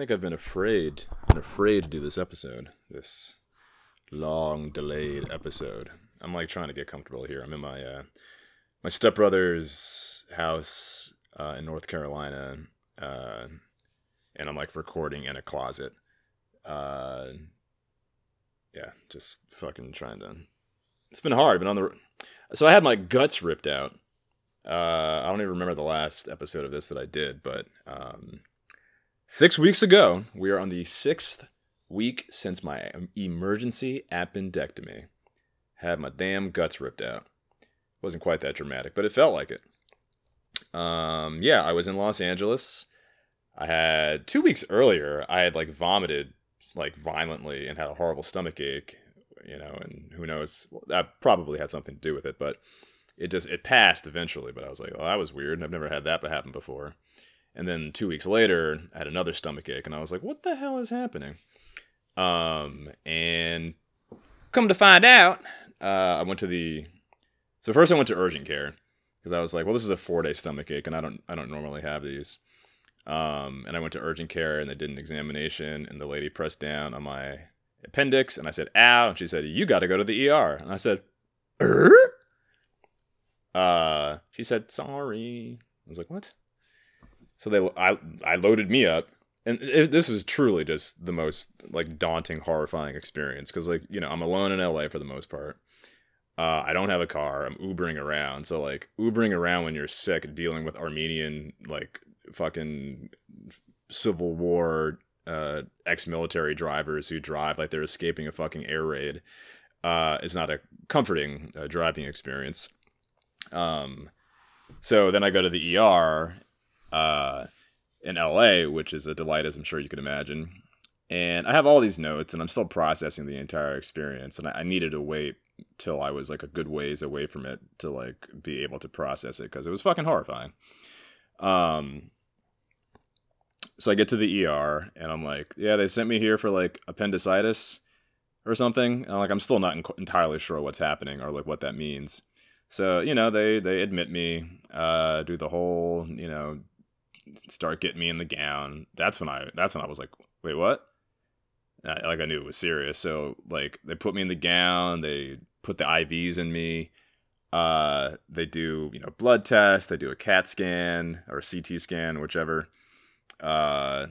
think I've been afraid, been afraid to do this episode. This long delayed episode. I'm like trying to get comfortable here. I'm in my uh, my stepbrother's house uh, in North Carolina, uh, and I'm like recording in a closet. Uh, yeah, just fucking trying to. It's been hard. Been on the. So I had my guts ripped out. Uh, I don't even remember the last episode of this that I did, but um, six weeks ago, we are on the sixth week since my emergency appendectomy. Had my damn guts ripped out. Wasn't quite that dramatic, but it felt like it. Um, yeah, I was in Los Angeles. I had two weeks earlier. I had like vomited like violently and had a horrible stomach ache. You know, and who knows? That probably had something to do with it, but it just it passed eventually. But I was like, oh, that was weird. I've never had that happen before. And then two weeks later, I had another stomach ache, and I was like, what the hell is happening? Um, and come to find out, uh, I went to the. So first, I went to urgent care because I was like, well, this is a four day stomach ache, and I don't I don't normally have these. Um, and I went to urgent care, and they did an examination, and the lady pressed down on my appendix, and I said, "Ow!" And she said, "You got to go to the ER." And I said, "Er." Uh, she said, "Sorry." I was like, "What?" So they, I, I loaded me up, and it, this was truly just the most like daunting, horrifying experience because like you know I'm alone in LA for the most part. Uh, I don't have a car. I'm Ubering around. So like Ubering around when you're sick, dealing with Armenian like fucking Civil War uh, ex-military drivers who drive like they're escaping a fucking air raid uh, is not a comforting uh, driving experience. Um, so then I go to the ER uh, in LA, which is a delight, as I'm sure you can imagine. And I have all these notes, and I'm still processing the entire experience. And I, I needed to wait till I was like a good ways away from it to like be able to process it because it was fucking horrifying. Um, so I get to the ER, and I'm like, yeah, they sent me here for like appendicitis or something. And like, I'm still not in- entirely sure what's happening or like what that means. So you know, they they admit me, uh, do the whole you know start getting me in the gown. That's when I that's when I was like, wait, what? I, like I knew it was serious. So like they put me in the gown, they put the IVs in me. Uh, they do you know blood tests, they do a CAT scan or a CT scan, whichever. Uh,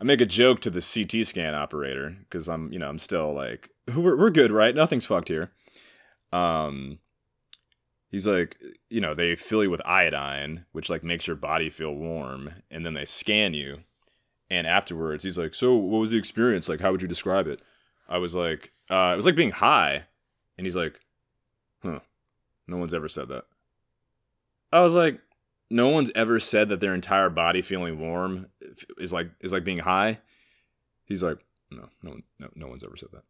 I make a joke to the CT scan operator because I'm you know I'm still like we're we're good, right? Nothing's fucked here. Um, he's like you know they fill you with iodine which like makes your body feel warm and then they scan you. And afterwards he's like so what was the experience? Like how would you describe it? I was like uh, it was like being high. And he's like huh no one's ever said that. I was like no one's ever said that their entire body feeling warm is like is like being high? He's like no no no, no one's ever said that.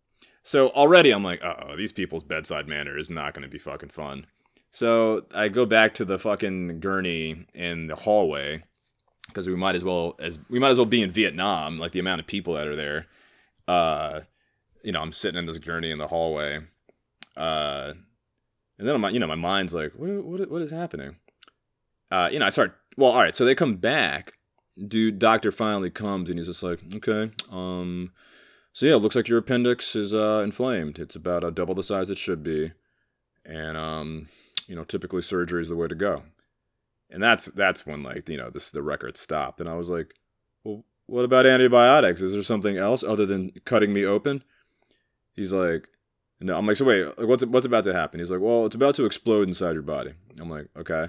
So already i'm like uh oh these people's bedside manner is not going to be fucking fun so I go back to the fucking gurney in the hallway because we might as well as we might as well be in Vietnam, like the amount of people that are there. Uh, you know, I'm sitting in this gurney in the hallway, uh, and then my, you know, my mind's like, what, what, what is happening? Uh, you know, I start. Well, all right. So they come back. Dude, doctor finally comes and he's just like, okay, um, so yeah, it looks like your appendix is uh inflamed. It's about uh, double the size it should be, and um, you know, typically surgery is the way to go. And that's that's when like, you know, this the record stopped. And I was like, Well, what about antibiotics? Is there something else other than cutting me open? He's like, No, I'm like, so wait, what's what's about to happen? He's like, Well, it's about to explode inside your body. I'm like, Okay.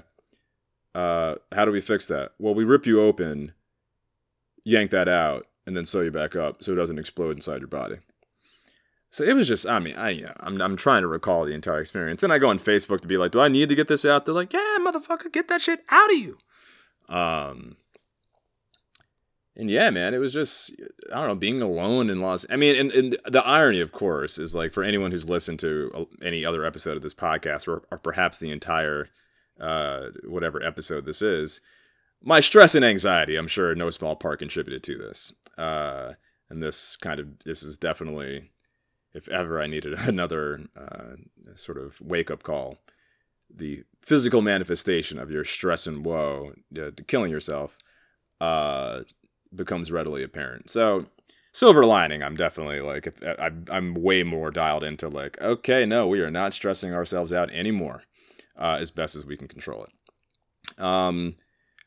Uh, how do we fix that? Well, we rip you open, yank that out, and then sew you back up so it doesn't explode inside your body. So it was just, I mean, I, I'm, I'm trying to recall the entire experience. And I go on Facebook to be like, do I need to get this out? They're like, yeah, motherfucker, get that shit out of you. Um, and yeah, man, it was just, I don't know, being alone in Los, I mean, and, and the irony, of course, is like for anyone who's listened to any other episode of this podcast or, or perhaps the entire, uh, whatever episode this is, my stress and anxiety, I'm sure no small part contributed to this. Uh, and this kind of, this is definitely, if ever I needed another uh, sort of wake up call, the physical manifestation of your stress and woe, uh, killing yourself, uh, becomes readily apparent. So, silver lining, I'm definitely like, if, I, I'm way more dialed into like, okay, no, we are not stressing ourselves out anymore, uh, as best as we can control it. Um,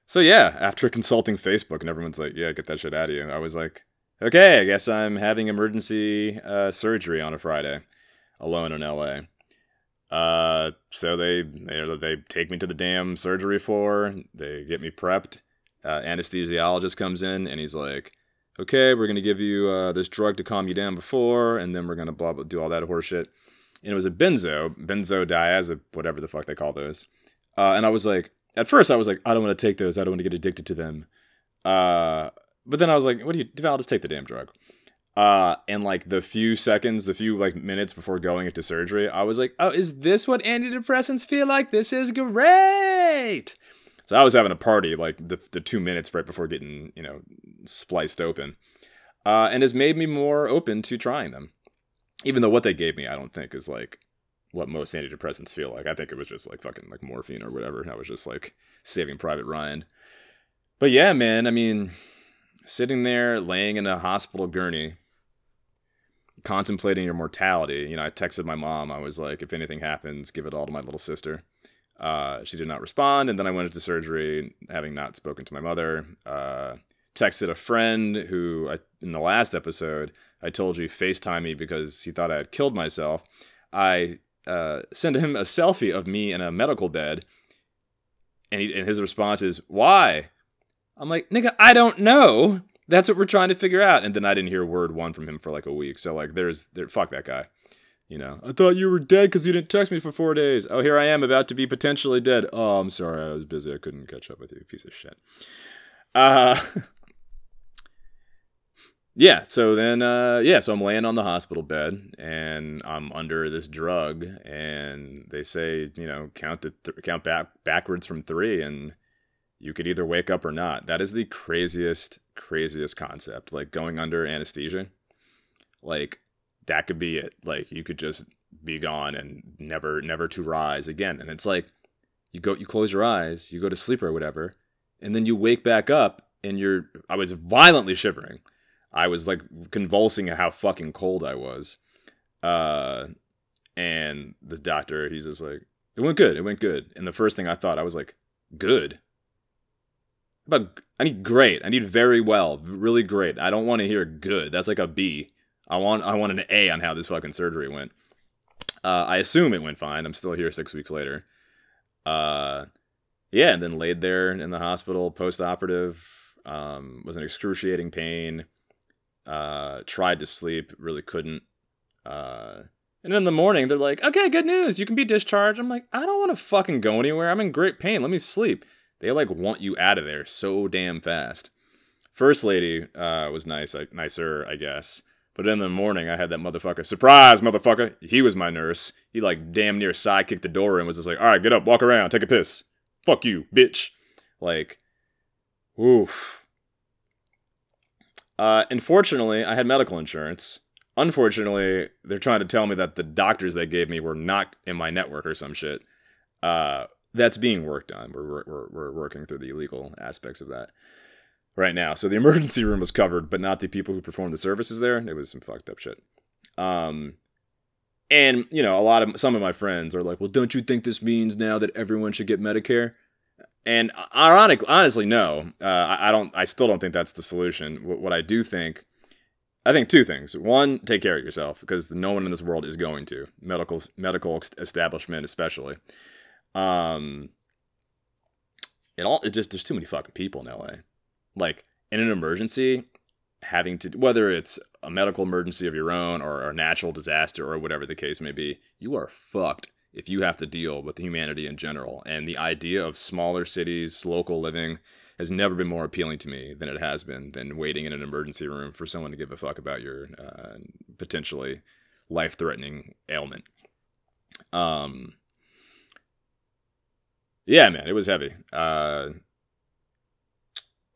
so yeah, after consulting Facebook and everyone's like, yeah, get that shit out of you, I was like, okay, I guess I'm having emergency uh, surgery on a Friday, alone in LA. Uh, so they, they they take me to the damn surgery floor. They get me prepped. Uh, anesthesiologist comes in and he's like, "Okay, we're gonna give you uh, this drug to calm you down before, and then we're gonna blah blah do all that horseshit." And it was a benzo, benzodiazepine, whatever the fuck they call those. Uh, and I was like, at first I was like, I don't want to take those. I don't want to get addicted to them. Uh, but then I was like, what do you, Val, just take the damn drug. Uh, and like the few seconds, the few like minutes before going into surgery, I was like, oh, is this what antidepressants feel like? This is great. So I was having a party like the, the two minutes right before getting, you know, spliced open. Uh, and has made me more open to trying them. Even though what they gave me, I don't think is like what most antidepressants feel like. I think it was just like fucking like morphine or whatever. I was just like saving Private Ryan. But yeah, man, I mean, sitting there laying in a hospital gurney, contemplating your mortality. You know, I texted my mom. I was like, if anything happens, give it all to my little sister. Uh, she did not respond, and then I went into surgery, having not spoken to my mother. Uh, texted a friend who, I, in the last episode, I told you FaceTime me because he thought I had killed myself. I uh, sent him a selfie of me in a medical bed, and, he, and his response is, "Why?" I'm like, "Nigga, I don't know." That's what we're trying to figure out. And then I didn't hear word one from him for like a week. So like, there's there, fuck that guy. You know, I thought you were dead because you didn't text me for four days. Oh, here I am about to be potentially dead. Oh, I'm sorry, I was busy. I couldn't catch up with you, piece of shit. Uh, yeah. So then, uh, yeah. So I'm laying on the hospital bed and I'm under this drug, and they say, you know, count to th- count back backwards from three, and you could either wake up or not. That is the craziest, craziest concept. Like going under anesthesia, like that could be it. Like you could just be gone and never, never to rise again. And it's like you go, you close your eyes, you go to sleep or whatever, and then you wake back up and you're. I was violently shivering. I was like convulsing at how fucking cold I was. Uh, and the doctor, he's just like, it went good, it went good. And the first thing I thought, I was like, good but I need great. I need very well, really great. I don't want to hear good. That's like a B. I want I want an A on how this fucking surgery went. Uh, I assume it went fine. I'm still here six weeks later. Uh, yeah, and then laid there in the hospital post operative. Um, was in excruciating pain. Uh, tried to sleep, really couldn't. Uh, and in the morning, they're like, "Okay, good news. You can be discharged." I'm like, "I don't want to fucking go anywhere. I'm in great pain. Let me sleep." They like want you out of there so damn fast. First lady uh, was nice, like, nicer, I guess. But in the morning, I had that motherfucker. Surprise, motherfucker! He was my nurse. He like damn near sidekicked the door and was just like, "All right, get up, walk around, take a piss. Fuck you, bitch." Like, oof. Uh, unfortunately, I had medical insurance. Unfortunately, they're trying to tell me that the doctors they gave me were not in my network or some shit. Uh, that's being worked on. We're, we're, we're working through the legal aspects of that right now. So the emergency room was covered, but not the people who performed the services there. It was some fucked up shit. Um, and you know, a lot of some of my friends are like, "Well, don't you think this means now that everyone should get Medicare?" And ironic, honestly, no. Uh, I, I, don't. I still don't think that's the solution. What, what I do think, I think two things. One, take care of yourself because no one in this world is going to medical medical establishment, especially. Um, it all it just there's too many fucking people in LA. Like in an emergency, having to whether it's a medical emergency of your own or a natural disaster or whatever the case may be, you are fucked if you have to deal with humanity in general. And the idea of smaller cities, local living has never been more appealing to me than it has been than waiting in an emergency room for someone to give a fuck about your uh, potentially life-threatening ailment. Um, yeah, man, it was heavy. Uh,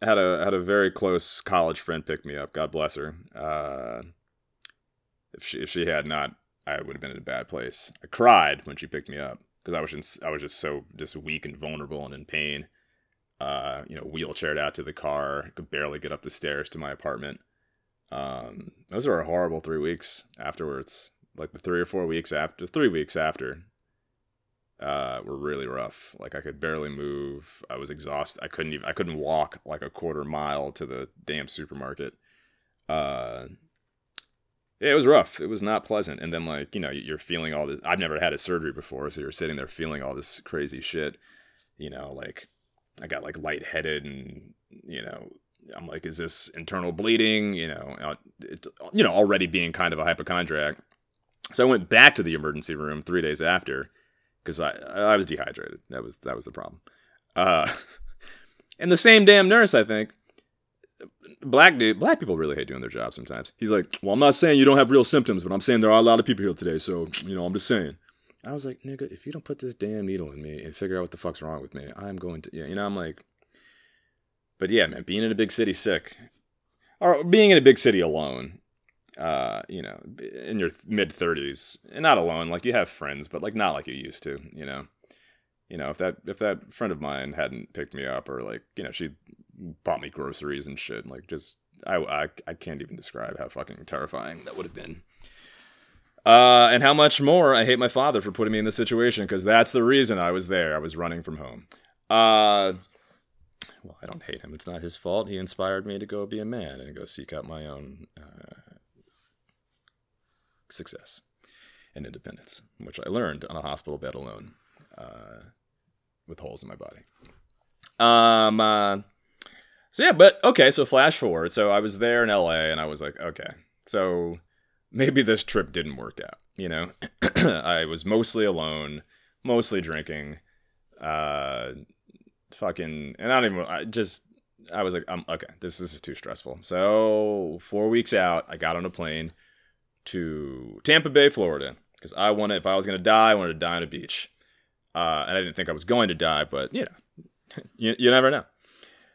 had a had a very close college friend pick me up. God bless her. Uh, if she if she had not, I would have been in a bad place. I cried when she picked me up because I was just I was just so just weak and vulnerable and in pain. uh, you know, wheelchaired out to the car, could barely get up the stairs to my apartment. Um, those were a horrible three weeks afterwards. Like the three or four weeks after, three weeks after, uh, were really rough. Like I could barely move. I was exhausted. I couldn't even. I couldn't walk like a quarter mile to the damn supermarket. Uh, it was rough. It was not pleasant. And then like you know you're feeling all this. I've never had a surgery before, so you're sitting there feeling all this crazy shit. You know, like I got like lightheaded and you know I'm like, is this internal bleeding? You know, uh, it, you know, already being kind of a hypochondriac. So I went back to the emergency room three days after because I I was dehydrated. That was that was the problem. Uh, and the same damn nurse, I think. Black dude, black people really hate doing their job sometimes. He's like, "Well, I'm not saying you don't have real symptoms, but I'm saying there are a lot of people here today, so you know, I'm just saying." I was like, "Nigga, if you don't put this damn needle in me and figure out what the fuck's wrong with me, I'm going to, yeah, you know, I'm like." But yeah, man, being in a big city sick, or being in a big city alone, uh, you know, in your mid 30s, and not alone, like you have friends, but like not like you used to, you know. You know, if that if that friend of mine hadn't picked me up or like, you know, she bought me groceries and shit, like just I I, I can't even describe how fucking terrifying that would have been. Uh, and how much more I hate my father for putting me in this situation because that's the reason I was there. I was running from home. Uh, well, I don't hate him. It's not his fault. He inspired me to go be a man and go seek out my own uh, success and independence, which I learned on a hospital bed alone uh, with holes in my body. Um, uh, so yeah, but okay, so flash forward. So I was there in LA and I was like, okay, so maybe this trip didn't work out. You know, I was mostly alone, mostly drinking. Uh, fucking and I don't even I just I was like, I'm okay, this, this is too stressful. So four weeks out, I got on a plane to Tampa Bay, Florida. Because I wanted if I was gonna die, I wanted to die on a beach. Uh, and I didn't think I was going to die, but you know, you, you never know.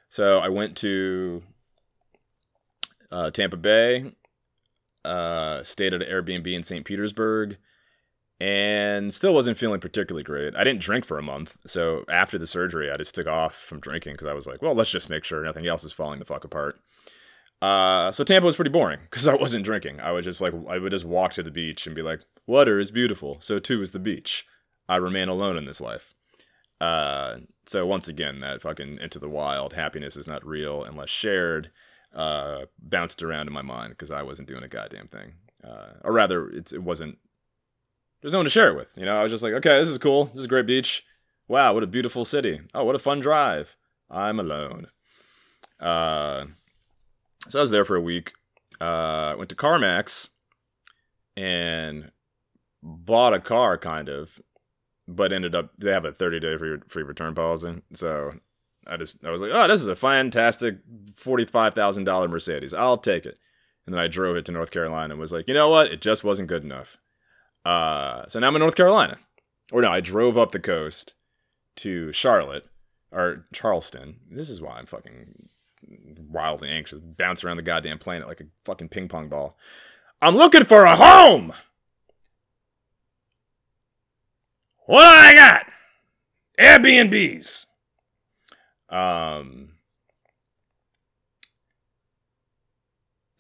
So I went to uh, Tampa Bay, uh, stayed at an Airbnb in St. Petersburg, and still wasn't feeling particularly great. I didn't drink for a month, so after the surgery, I just took off from drinking because I was like, well, let's just make sure nothing else is falling the fuck apart. Uh, so Tampa was pretty boring because I wasn't drinking. I would just like I would just walk to the beach and be like, water is beautiful, so too is the beach. I remain alone in this life. Uh, so once again, that fucking into the wild happiness is not real unless shared. Uh, bounced around in my mind because I wasn't doing a goddamn thing. Uh, or rather, it, it wasn't there's no one to share it with. You know, I was just like, okay, this is cool. This is a great beach. Wow, what a beautiful city. Oh, what a fun drive. I'm alone. Uh, so I was there for a week. Uh, went to CarMax and bought a car, kind of, but ended up they have a 30 day free, free return policy. So I just I was like, oh, this is a fantastic forty five thousand dollar Mercedes. I'll take it. And then I drove it to North Carolina and was like, you know what? It just wasn't good enough. Uh, so now I'm in North Carolina. Or no, I drove up the coast to Charlotte or Charleston. This is why I'm fucking wildly anxious. Bounce around the goddamn planet like a fucking ping pong ball. I'm looking for a home. What do I got? Airbnbs. Um,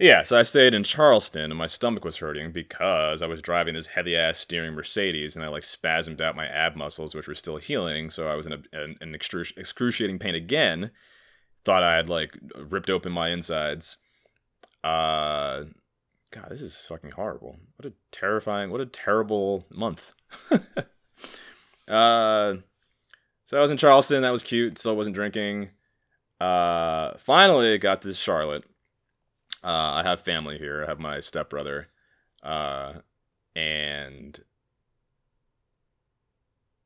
Yeah, so I stayed in Charleston and my stomach was hurting because I was driving this heavy ass steering Mercedes and I like spasmed out my ab muscles, which were still healing. So I was in, a, an, an excruciating pain again. Thought I had like ripped open my insides. Uh, God, this is fucking horrible. What a terrifying, what a terrible month. uh, so I was in Charleston. That was cute. Still wasn't drinking. Uh, finally got to Charlotte uh, I have family here. I have my stepbrother, uh, and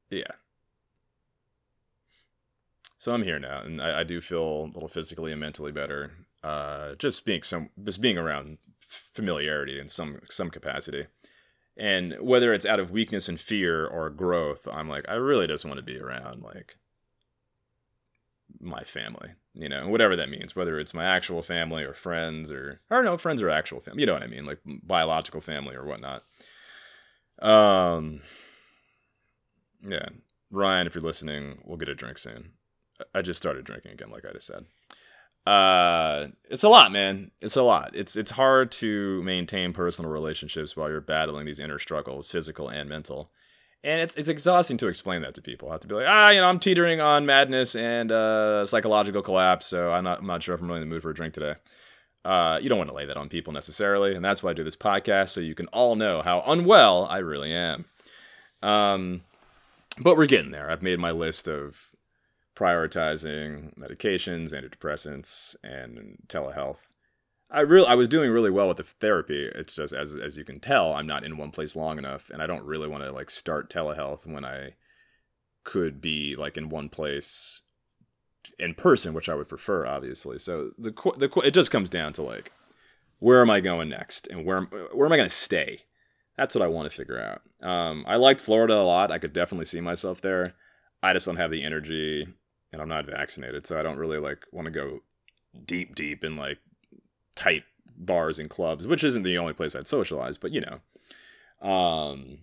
yeah. So I'm here now, and I, I, do feel a little physically and mentally better. Uh, just being some, just being around familiarity in some some capacity, and whether it's out of weakness and fear or growth, I'm like, I really just want to be around like my family, you know, whatever that means, whether it's my actual family or friends or, or no, friends or actual family, you know what I mean, like biological family or whatnot. Um, yeah, Ryan, if you're listening, we'll get a drink soon. I just started drinking again, like I just said. Uh, it's a lot, man. It's a lot. It's it's hard to maintain personal relationships while you're battling these inner struggles, physical and mental. And it's it's exhausting to explain that to people. I have to be like, ah, you know, I'm teetering on madness and uh, psychological collapse, so I'm not I'm not sure if I'm really in the mood for a drink today. Uh, you don't want to lay that on people necessarily, and that's why I do this podcast, so you can all know how unwell I really am. Um, but we're getting there. I've made my list of prioritizing medications, antidepressants, and telehealth. I really, I was doing really well with the therapy. It's just as as you can tell, I'm not in one place long enough, and I don't really want to like start telehealth when I could be like in one place in person, which I would prefer, obviously. So the the it just comes down to like, where am I going next, and where where am I going to stay? That's what I want to figure out. Um, I liked Florida a lot. I could definitely see myself there. I just don't have the energy, and I'm not vaccinated, so I don't really like want to go deep, deep in like tight bars and clubs, which isn't the only place I'd socialize, but you know. Um,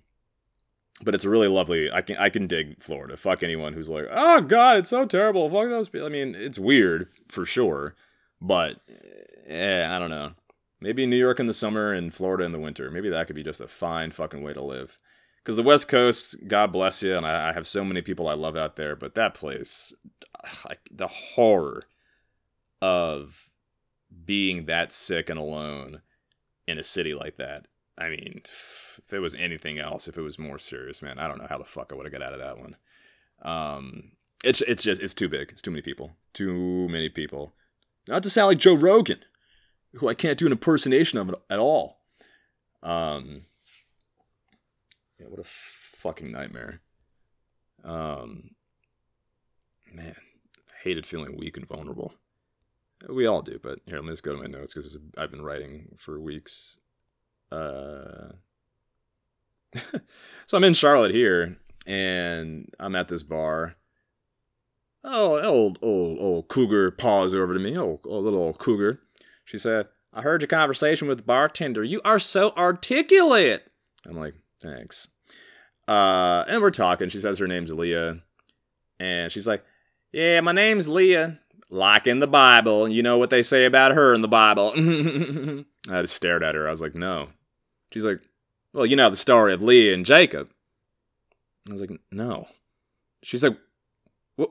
but it's a really lovely. I can I can dig Florida. Fuck anyone who's like, oh god, it's so terrible. Fuck those people. I mean, it's weird for sure, but yeah, I don't know. Maybe New York in the summer and Florida in the winter. Maybe that could be just a fine fucking way to live. Because the West Coast, God bless you, and I, I, have so many people I love out there, but that place, like the horror of being that sick and alone in a city like that. I mean, if it was anything else, if it was more serious, man, I don't know how the fuck I would have got out of that one. Um, it's it's just it's too big. It's too many people. Too many people. Not to sound like Joe Rogan, who I can't do an impersonation of at all. Um, yeah, what a fucking nightmare. Um, man, hated feeling weak and vulnerable. We all do, but here, let me just go to my notes because I've been writing for weeks. Uh, so I'm in Charlotte here, and I'm at this bar. Oh, old, old, old cougar paws over to me. Oh, oh, little old cougar. She said, I heard your conversation with the bartender. You are so articulate. I'm like, thanks. Uh, and we're talking. She says her name's Leah. And she's like, Yeah, my name's Leah like in the Bible. You know what they say about her in the Bible. I just stared at her. I was like, no. She's like, well, you know the story of Leah and Jacob. I was like, no. She's like, what,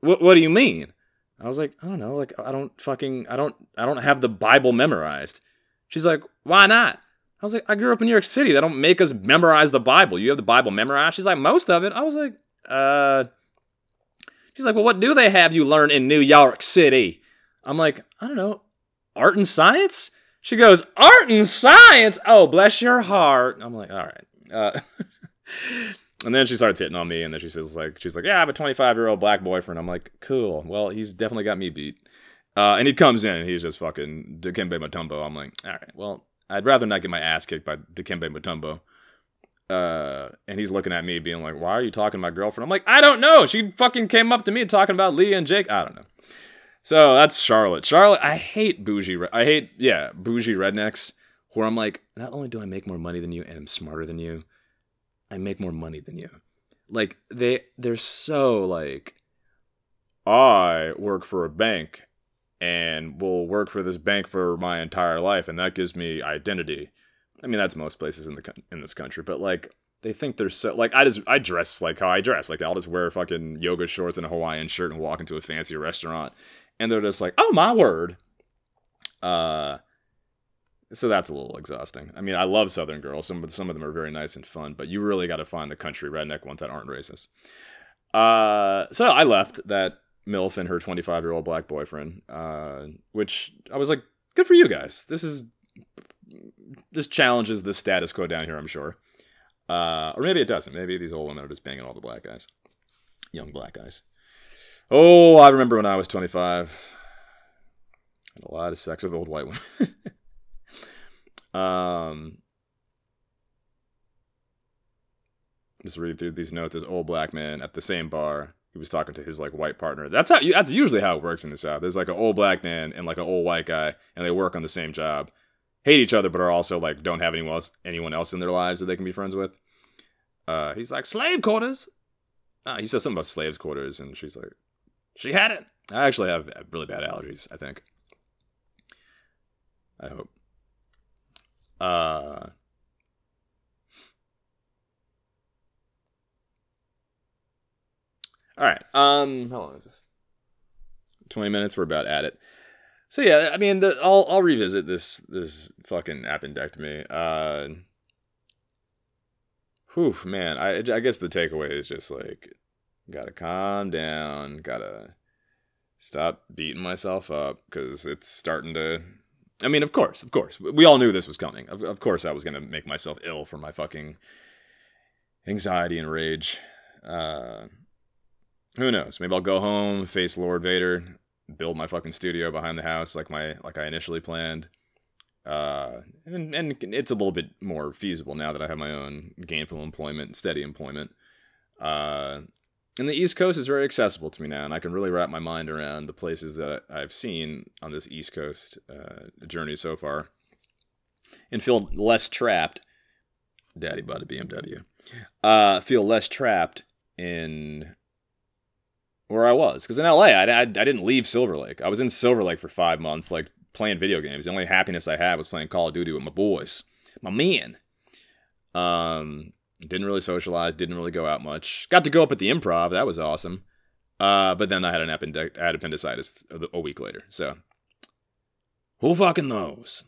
what, what do you mean? I was like, I don't know. Like, I don't fucking, I don't, I don't have the Bible memorized. She's like, why not? I was like, I grew up in New York City. They don't make us memorize the Bible. You have the Bible memorized? She's like, most of it. I was like, uh, She's like, well, what do they have you learn in New York City? I'm like, I don't know, art and science? She goes, art and science? Oh, bless your heart. I'm like, all right. Uh, and then she starts hitting on me, and then she says, like, she's like, yeah, I have a 25 year old black boyfriend. I'm like, cool. Well, he's definitely got me beat. Uh, and he comes in, and he's just fucking Dikembe Mutombo. I'm like, all right, well, I'd rather not get my ass kicked by Dikembe Mutombo uh, and he's looking at me being like, "Why are you talking to my girlfriend?" I'm like, "I don't know. She fucking came up to me talking about Leah and Jake. I don't know." So that's Charlotte. Charlotte, I hate bougie. I hate yeah bougie rednecks. Where I'm like, not only do I make more money than you and I'm smarter than you, I make more money than you. Like they they're so like, I work for a bank and will work for this bank for my entire life, and that gives me identity I mean, that's most places in the in this country, but like they think they're so like I just I dress like how I dress. Like I'll just wear fucking yoga shorts and a Hawaiian shirt and walk into a fancy restaurant, and they're just like, oh my word. Uh, so that's a little exhausting. I mean, I love Southern girls. Some of some of them are very nice and fun, but you really got to find the country redneck ones that aren't racist. Uh, so I left that MILF and her 25 year old black boyfriend, uh, which I was like, good for you guys. This is this challenges the status quo down here, I'm sure. Uh, or maybe it doesn't. Maybe these old women are just banging all the black guys, young black guys. Oh, I remember when I was 25. Had a lot of sex with old white women. um, just reading through these notes. This old black man at the same bar. He was talking to his like white partner. That's how. That's usually how it works in the South. There's like an old black man and like an old white guy, and they work on the same job hate each other, but are also like don't have anyone else anyone else in their lives that they can be friends with. Uh, he's like slave quarters. Uh, he says something about slaves quarters, and she's like, She had it. I actually have really bad allergies, I think. I hope. Uh All right. Um how long is this? 20 minutes we're about at it. So yeah, I mean, the, I'll I'll revisit this this fucking appendectomy. Uh Whew, man. I I guess the takeaway is just like gotta calm down, gotta stop beating myself up because it's starting to. I mean, of course, of course, we all knew this was coming. Of, of course, I was gonna make myself ill for my fucking anxiety and rage. Uh, who knows? Maybe I'll go home, face Lord Vader, build my fucking studio behind the house like my like I initially planned. Uh, and, and it's a little bit more feasible now that I have my own gainful employment, steady employment. Uh, and the East Coast is very accessible to me now, and I can really wrap my mind around the places that I've seen on this East Coast uh, journey so far, and feel less trapped. Daddy bought a BMW. Uh, feel less trapped in where I was, because in LA, I, I, I didn't leave Silver Lake. I was in Silver Lake for five months, like playing video games. The only happiness I had was playing Call of Duty with my boys, my man. Um, didn't really socialize. Didn't really go out much. Got to go up at the improv. That was awesome. Uh, but then I had an append- I had appendicitis a week later. So who fucking knows?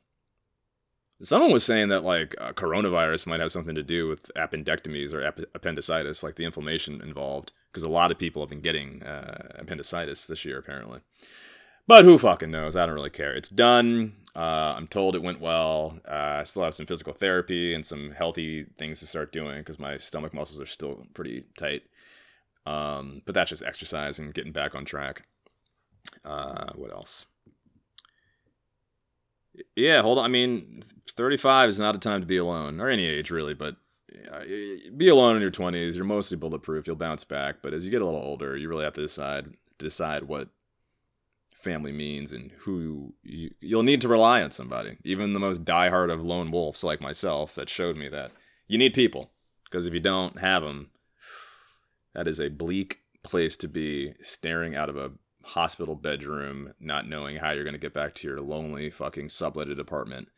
Someone was saying that like uh, coronavirus might have something to do with appendectomies or ap- appendicitis, like the inflammation involved, because a lot of people have been getting uh, appendicitis this year apparently. But who fucking knows? I don't really care. It's done. Uh, I'm told it went well. Uh, I still have some physical therapy and some healthy things to start doing because my stomach muscles are still pretty tight. Um, but that's just exercise and getting back on track. Uh, what else? Yeah, hold on. I mean, 35 is not a time to be alone, or any age really, but uh, be alone in your 20s. You're mostly bulletproof. You'll bounce back. But as you get a little older, you really have to decide decide what family means and who you, you'll need to rely on somebody. Even the most diehard of lone wolves like myself that showed me that you need people because if you don't have them, that is a bleak place to be staring out of a hospital bedroom, not knowing how you're going to get back to your lonely fucking subletted apartment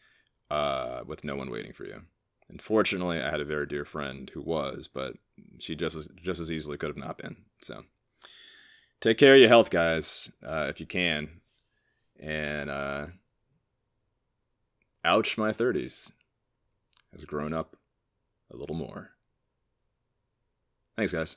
uh, with no one waiting for you. Unfortunately, I had a very dear friend who was, but she just as just as easily could have not been. So take care of your health, guys, uh, if you can. And uh, ouch, my 30s has grown up a little more. Thanks, guys.